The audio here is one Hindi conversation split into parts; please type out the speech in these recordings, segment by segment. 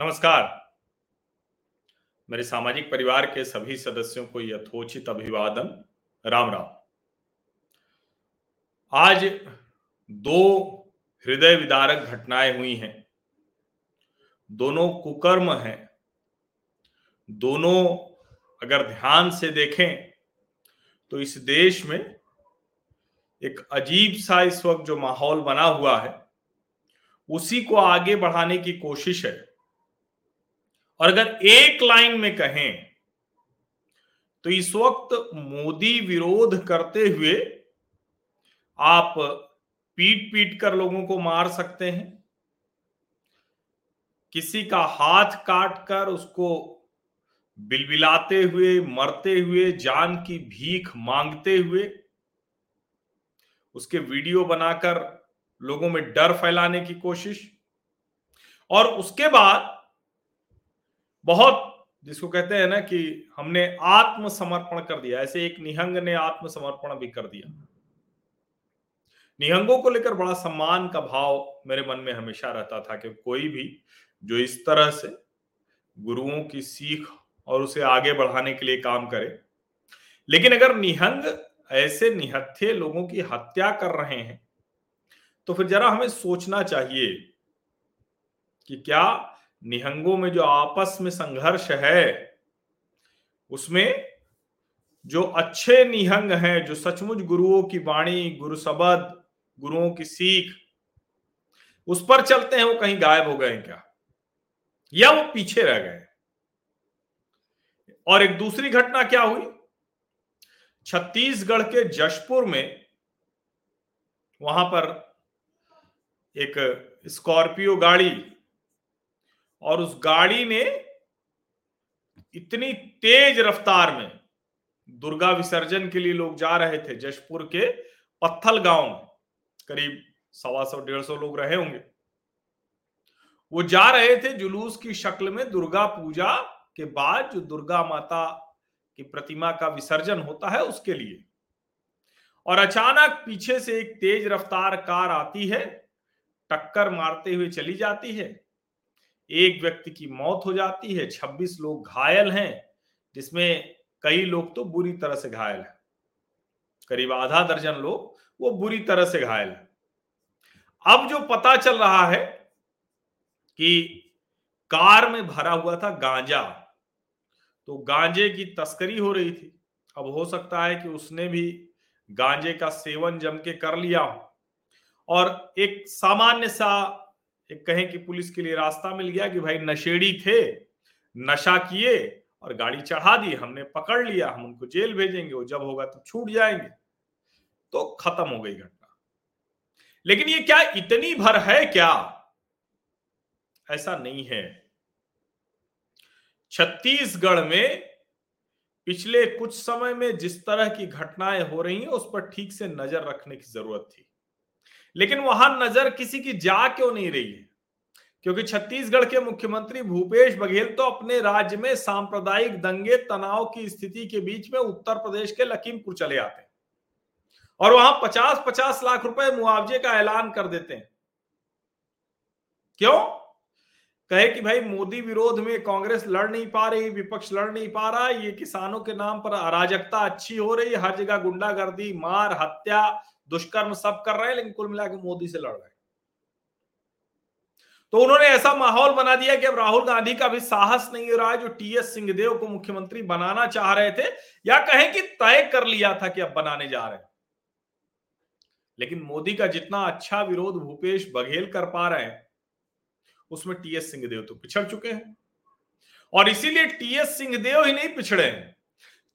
नमस्कार। मेरे सामाजिक परिवार के सभी सदस्यों को यथोचित अभिवादन। राम राम। आज दो हृदय विदारक घटनाएँ हुई हैं। दोनों कुकर्म हैं। दोनों अगर ध्यान से देखें तो इस देश में एक अजीब सा इस वक्त जो माहौल बना हुआ है, उसी को आगे बढ़ाने की कोशिश है। और अगर एक लाइन में कहें तो इस वक्त मोदी विरोध करते हुए आप पीट पीट कर लोगों को मार सकते हैं। किसी का हाथ काट कर उसको बिलबिलाते हुए, मरते हुए, जान की भीख मांगते हुए, उसके वीडियो बनाकर लोगों में डर फैलाने की कोशिश। और उसके बाद बहुत जिसको कहते हैं ना कि हमने आत्मसमर्पण कर दिया, ऐसे एक निहंग ने आत्मसमर्पण भी कर दिया। निहंगों को लेकर बड़ा सम्मान का भाव मेरे मन में हमेशा रहता था कि कोई भी जो इस तरह से गुरुओं की सीख और उसे आगे बढ़ाने के लिए काम करे, लेकिन अगर निहंग, ऐसे निहत्थे लोगों की हत्या कर रहे हैं तो फिर जरा हमें सोचना चाहिए कि क्या निहंगों में जो आपस में संघर्ष है, उसमें जो अच्छे निहंग हैं, जो सचमुच गुरुओं की वाणी, गुरु शब्द गुरुओं की सीख, उस पर चलते हैं, वो कहीं गायब हो गए क्या? या वो पीछे रह गए और एक दूसरी घटना क्या हुई? छत्तीसगढ़ के जशपुर में वहाँ पर एक स्कॉर्पियो गाड़ी और उस गाड़ी ने इतनी तेज रफ्तार में दुर्गा विसर्जन के लिए लोग जा रहे थे जशपुर के पत्थल गाँव में। करीब सवा सौ, डेढ़ सौ लोग रहे होंगे। वो जा रहे थे जुलूस की शक्ल में दुर्गा पूजा के बाद जो दुर्गा माता की प्रतिमा का विसर्जन होता है उसके लिए। और अचानक पीछे से एक तेज रफ्तार कार आती है, टक्कर मारते हुए चली जाती है। एक व्यक्ति की मौत हो जाती है 26 लोग घायल हैं, जिसमें कई लोग तो बुरी तरह से घायल हैं। करीब आधा दर्जन लोग वो बुरी तरह से घायल हैं। अब जो पता चल रहा है कि कार में भरा हुआ था गांजा तो गांजे की तस्करी हो रही थी। अब हो सकता है कि उसने भी गांजे का सेवन जम के कर लिया और एक सामान्य सा एक कहें कि पुलिस के लिए रास्ता मिल गया कि भाई नशेड़ी थे, नशा किए और गाड़ी चढ़ा दी, हमने पकड़ लिया, हम उनको जेल भेजेंगे, वो जब होगा तो छूट जाएँगे। तो खत्म हो गई घटना। लेकिन ये क्या इतनी भर है क्या? ऐसा नहीं है। छत्तीसगढ़ में पिछले कुछ समय में जिस तरह की घटनाएँ हो रही हैं, उस पर ठीक से नज़र रखने की ज़रूरत थी। लेकिन वहाँ नज़र किसी की जा क्यों नहीं रही है? क्योंकि छत्तीसगढ़ के मुख्यमंत्री भूपेश बघेल तो अपने राज्य में सांप्रदायिक दंगे, तनाव की स्थिति के बीच में उत्तर प्रदेश के लखीमपुर चले आते हैं। और वहाँ पचास पचास लाख रुपए मुआवजे का ऐलान कर देते हैं। क्यों? कहे कि भाई मोदी विरोध में कांग्रेस लड़ नहीं पा रही, विपक्ष लड़ नहीं पा रहा, ये किसानों के नाम पर अराजकता अच्छी हो रही, हर जगह गुंडागर्दी, मार, हत्या दुष्कर्म सब कर रहे हैं, लेकिन कुल मिलाकर मोदी से लड़ रहे हैं। तो उन्होंने ऐसा माहौल बना दिया कि अब राहुल गांधी का भी साहस नहीं हो रहा है, जो टीएस सिंहदेव को मुख्यमंत्री बनाना चाह रहे थे, या कहें कि तय कर लिया था कि अब बनाने जा रहे हैं। लेकिन मोदी का जितना अच्छा विरोध भूपेश बघेल कर पा रहे हैं, उसमें टीएस सिंहदेव तो पिछड़ चुके हैं। और इसीलिए टीएस सिंहदेव ही नहीं पिछड़े हैं।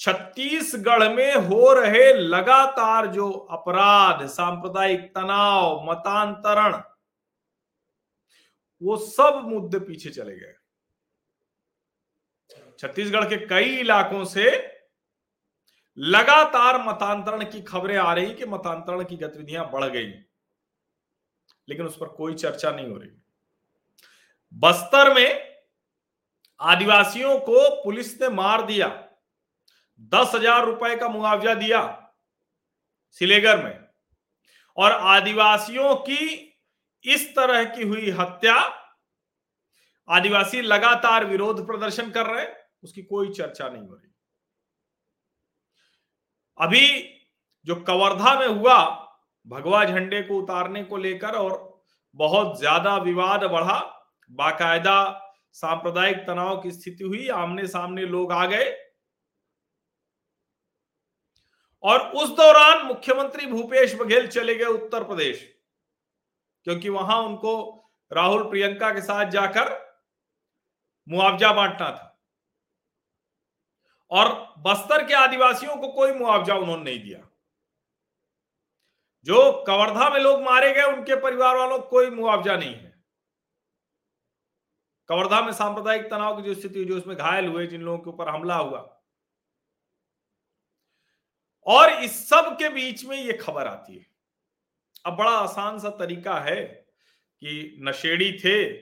छत्तीसगढ़ में हो रहे लगातार जो अपराध, सांप्रदायिक तनाव, मतांतरण, वो सब मुद्दे पीछे चले गए। छत्तीसगढ़ के कई इलाकों से लगातार मतांतरण की खबरें आ रही कि मतांतरण की गतिविधियाँ बढ़ गई, लेकिन उस पर कोई चर्चा नहीं हो रही। बस्तर में आदिवासियों को पुलिस ने मार दिया। दस हज़ार रुपए का मुआवजा दिया सिलेगर में। और आदिवासियों की इस तरह की हुई हत्या, आदिवासी लगातार विरोध प्रदर्शन कर रहे उसकी कोई चर्चा नहीं हो रही। अभी जो कवर्धा में हुआ, भगवा झंडे को उतारने को लेकर और बहुत ज़्यादा विवाद बढ़ा, बाकायदा सांप्रदायिक तनाव की स्थिति हुई आमने सामने लोग आ गए और उस दौरान मुख्यमंत्री भूपेश बघेल चले गए उत्तर प्रदेश, क्योंकि वहाँ उनको राहुल प्रियंका के साथ जाकर मुआवजा बांटना था। और बस्तर के आदिवासियों को कोई मुआवजा उन्होंने नहीं दिया। जो कवर्धा में लोग मारे गए, उनके परिवार वालों को कोई मुआवजा नहीं है। कवर्धा में सांप्रदायिक तनाव की जो स्थिति हुई, जो उसमें घायल हुए, जिन लोगों के ऊपर हमला हुआ और इस सब के बीच में ये खबर आती है। अब बड़ा आसान सा तरीका है कि नशेड़ी थे,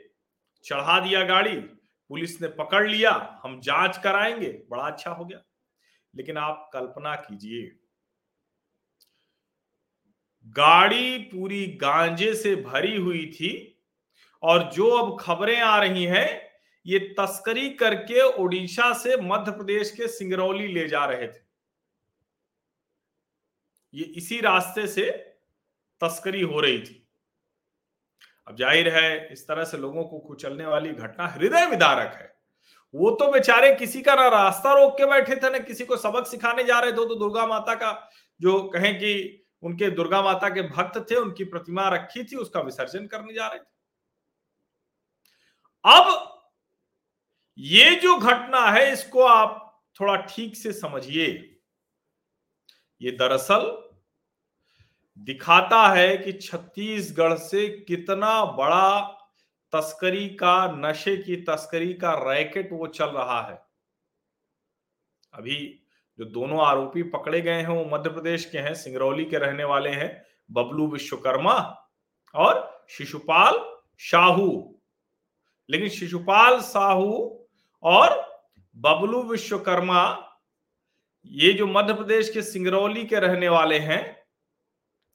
चढ़ा दिया गाड़ी, पुलिस ने पकड़ लिया, हम जाँच कराएँगे, बड़ा अच्छा हो गया। लेकिन आप कल्पना कीजिए, गाड़ी पूरी गांजे से भरी हुई थी और जो अब खबरें आ रही हैं, ये तस्करी करके ओडिशा से मध्य प्रदेश के सिंगरौली ले जा रहे थे। ये इसी रास्ते से तस्करी हो रही थी। अब ज़ाहिर है, इस तरह से लोगों को कुचलने वाली घटना हृदय विदारक है। वो तो बेचारे किसी का ना रास्ता रोक के बैठे थे, ना किसी को सबक सिखाने जा रहे थे। तो दुर्गा माता का जो कहें कि उनके दुर्गा माता के भक्त थे, उनकी प्रतिमा रखी थी, उसका विसर्जन करने जा रहे थे। अब ये जो घटना है, इसको आप थोड़ा ठीक से समझिए। ये दरअसल दिखाता है कि छत्तीसगढ़ से कितना बड़ा तस्करी का, नशे की तस्करी का रैकेट वो चल रहा है। अभी जो दोनों आरोपी पकड़े गए हैं, वो मध्य प्रदेश के हैं, सिंगरौली के रहने वाले हैं, बबलू विश्वकर्मा और शिशुपाल शाहू। लेकिन शिशुपाल साहू और बबलू विश्वकर्मा ये जो मध्य प्रदेश के सिंगरौली के रहने वाले हैं,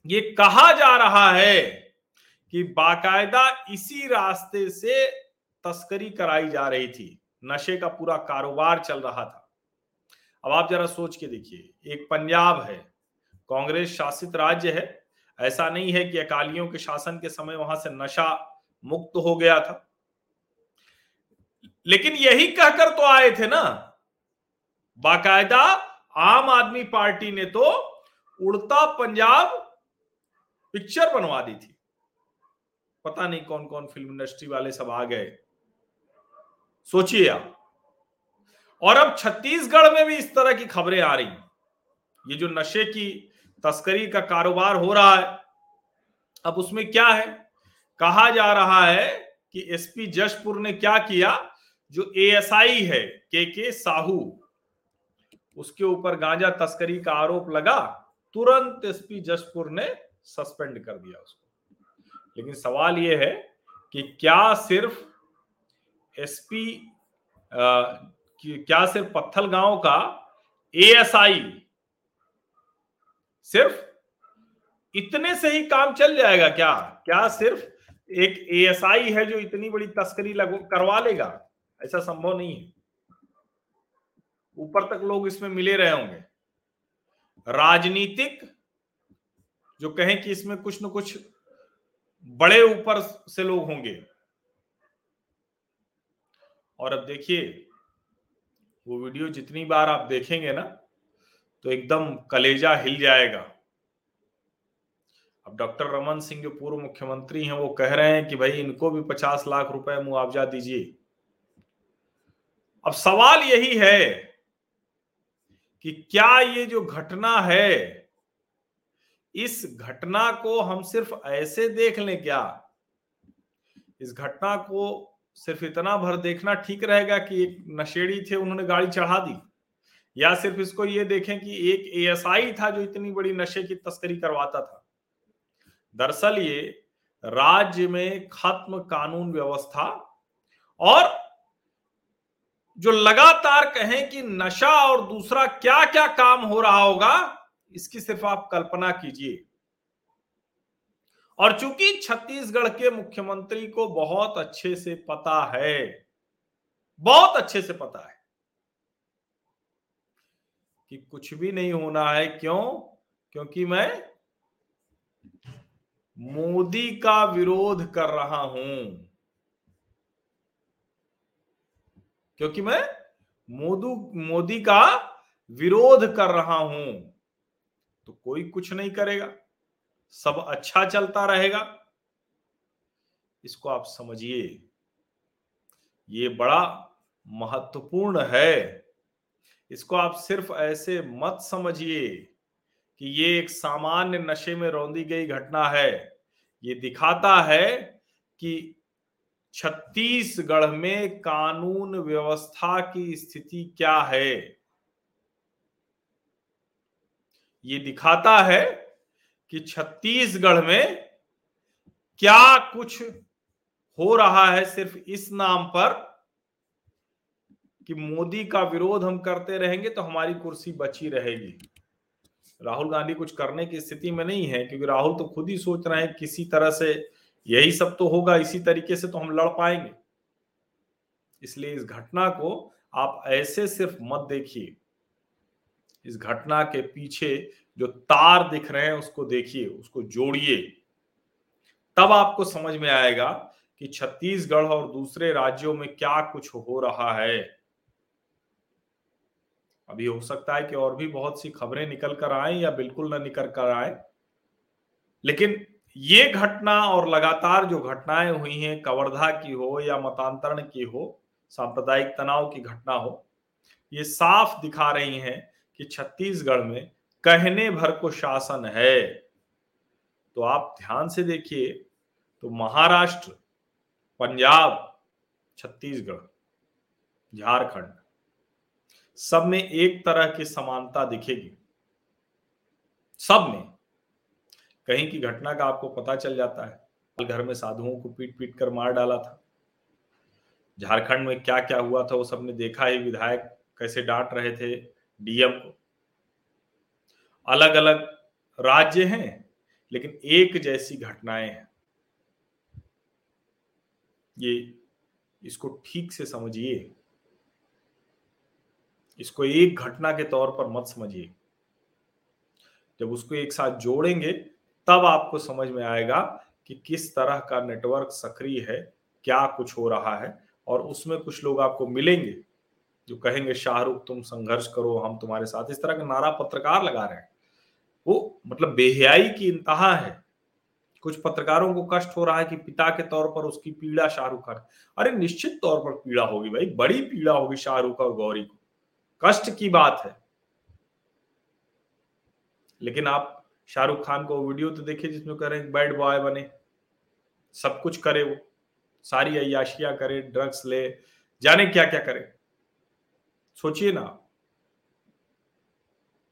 ये कहा जा रहा है कि बाकायदा इसी रास्ते से तस्करी कराई जा रही थी। नशे का पूरा कारोबार चल रहा था। अब आप जरा सोच के देखिए, एक पंजाब है, कांग्रेस शासित राज्य है। ऐसा नहीं है कि अकालियों के शासन के समय वहाँ से नशा मुक्त हो गया था। लेकिन यही कहकर तो आए थे ना, बाकायदा आम आदमी पार्टी ने तो उड़ता पंजाब पिक्चर बनवा दी थी। पता नहीं कौन कौन फ़िल्म इंडस्ट्री वाले सब आ गए। सोचिए आप। और अब छत्तीसगढ़ में भी इस तरह की खबरें आ रही ये जो नशे की तस्करी का कारोबार हो रहा है, अब उसमें क्या है? कहा जा रहा है कि एसपी जशपुर ने क्या किया? जो एएसआई है के के साहू उसके ऊपर गांजा तस्करी का आरोप लगा, तुरंत एसपी जशपुर ने सस्पेंड कर दिया उसको। लेकिन सवाल यह है कि क्या सिर्फ़ एसपी क्या सिर्फ़ पत्थल गाँव का एएसआई सिर्फ़ इतने से ही काम चल जाएगा क्या? क्या सिर्फ़ एक एएसआई है जो इतनी बड़ी तस्करी करवा लेगा? ऐसा संभव नहीं है। ऊपर तक लोग इसमें मिले रहे होंगे। राजनीतिक, जो कहें कि इसमें कुछ न कुछ बड़े ऊपर से लोग होंगे। और अब देखिए, वो वीडियो जितनी बार आप देखेंगे ना तो एकदम कलेजा हिल जाएगा। अब डॉक्टर रमन सिंह जो पूर्व मुख्यमंत्री हैं, वो कह रहे हैं कि भाई, इनको भी पचास लाख रुपए मुआवजा दीजिए। अब सवाल यही है कि क्या ये जो घटना है, इस घटना को हम सिर्फ़ ऐसे देख लें क्या? इस घटना को सिर्फ़ इतना भर देखना ठीक रहेगा कि एक नशेड़ी थे, उन्होंने गाड़ी चढ़ा दी? या सिर्फ़ इसको ये देखें कि एक एएसआई था जो इतनी बड़ी नशे की तस्करी करवाता था? दरअसल ये राज्य में खत्म कानून व्यवस्था और जो लगातार कहें कि नशा और दूसरा क्या क्या काम हो रहा होगा, इसकी सिर्फ़ आप कल्पना कीजिए। और चूँकि छत्तीसगढ़ के मुख्यमंत्री को बहुत अच्छे से पता है, बहुत अच्छे से पता है कि कुछ भी नहीं होना है, क्यों? क्योंकि मैं मोदी का विरोध कर रहा हूँ। क्योंकि मैं मोदू, मोदी का विरोध कर रहा हूँ। तो कोई कुछ नहीं करेगा। सब अच्छा चलता रहेगा। इसको आप समझिए। ये बड़ा महत्वपूर्ण है। इसको आप सिर्फ़ ऐसे मत समझिए कि ये एक सामान्य नशे में रौंदी गई घटना है। ये दिखाता है कि छत्तीसगढ़ में कानून व्यवस्था की स्थिति क्या है? ये दिखाता है कि छत्तीसगढ़ में क्या कुछ हो रहा है सिर्फ़ इस नाम पर कि मोदी का विरोध हम करते रहेंगे तो हमारी कुर्सी बची रहेगी। राहुल गांधी कुछ करने की स्थिति में नहीं है, क्योंकि राहुल तो खुद ही सोच रहे हैं किसी तरह से यही सब तो होगा, इसी तरीके से तो हम लड़ पाएँगे। इसलिए इस घटना को आप ऐसे सिर्फ़ मत देखिए। इस घटना के पीछे जो तार दिख रहे हैं, उसको देखिए, उसको जोड़िए। तब आपको समझ में आएगा कि छत्तीसगढ़ और दूसरे राज्यों में क्या कुछ हो रहा है। अभी हो सकता है कि और भी बहुत सी खबरें निकल कर आए या बिल्कुल ना निकल कर आए, लेकिन ये घटना और लगातार जो घटनाएँ हुई हैं, कवर्धा की हो या मतांतरण की हो, सांप्रदायिक तनाव की घटना हो, ये साफ़ दिखा रही हैं कि छत्तीसगढ़ में कहने भर को शासन है। तो आप ध्यान से देखिए तो महाराष्ट्र, पंजाब, छत्तीसगढ़, झारखंड, सब में एक तरह की समानता दिखेगी। सब में। कहीं की घटना का आपको पता चल जाता है। घर में साधुओं को पीट पीट कर मार डाला था। झारखंड में क्या क्या हुआ था वो सबने देखा। ही विधायक कैसे डांट रहे थे डीएम को। अलग अलग राज्य हैं, लेकिन एक जैसी घटनाएँ हैं। ये इसको ठीक से समझिए। इसको एक घटना के तौर पर मत समझिए। जब उसको एक साथ जोड़ेंगे तब आपको समझ में आएगा कि किस तरह का नेटवर्क सक्रिय है, क्या कुछ हो रहा है और उसमें कुछ लोग आपको मिलेंगे जो कहेंगे, शाहरुख, तुम संघर्ष करो, हम तुम्हारे साथ। इस तरह का नारा पत्रकार लगा रहे हैं। वो मतलब बेहयाई की इंतहा है। कुछ पत्रकारों को कष्ट हो रहा है कि पिता के तौर पर उसकी पीड़ा शाहरुख खान अरे, निश्चित तौर पर पीड़ा होगी भाई, बड़ी पीड़ा होगी शाहरुख और गौरी को। कष्ट की बात है। लेकिन आप शाहरुख खान को वीडियो तो देखिए जिसमें कह रहे हैं बैड बॉय बने। सब कुछ करे वो। सारी अयाशिया करे ड्रग्स ले। जाने क्या क्या करे। सोचिए ना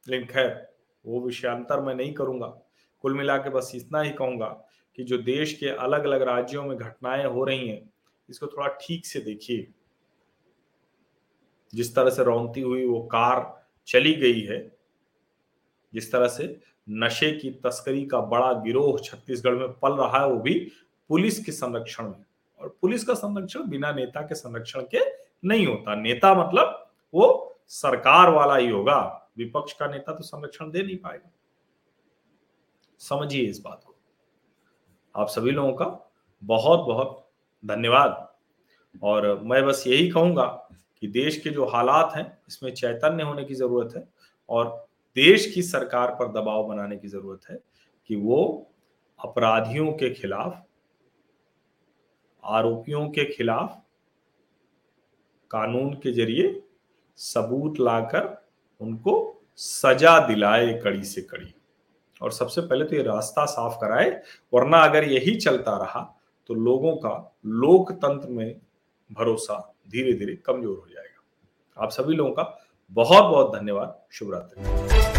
लेकिन खैर, वो विषयांतर मैं नहीं करूँगा। कुल मिला के बस इतना ही कहूँगा कि जो देश के अलग अलग राज्यों में घटनाएँ हो रही हैं, इसको थोड़ा ठीक से देखिए। जिस तरह से रौनती हुई, वो कार चली गई है, जिस तरह से नशे की तस्करी का बड़ा गिरोह छत्तीसगढ़ में पल रहा है, वो भी पुलिस के संरक्षण में। और पुलिस का संरक्षण बिना नेता के संरक्षण के नहीं होता। नेता मतलब वो सरकार वाला ही होगा। विपक्ष का नेता तो संरक्षण दे नहीं पाएगा। समझिए इस बात को। आप सभी लोगों का बहुत बहुत धन्यवाद। और मैं बस यही कहूँगा कि देश के जो हालात हैं, इसमें चैतन्य होने की ज़रूरत है। और देश की सरकार पर दबाव बनाने की ज़रूरत है कि वो अपराधियों के खिलाफ, आरोपियों के खिलाफ कानून के ज़रिए सबूत लाकर उनको सजा दिलाए कड़ी से कड़ी। और सबसे पहले तो ये रास्ता साफ़ कराए, वरना अगर यही चलता रहा तो लोगों का लोकतंत्र में भरोसा धीरे धीरे कमज़ोर हो जाएगा। आप सभी लोगों का बहुत बहुत धन्यवाद। शुभ रात्रि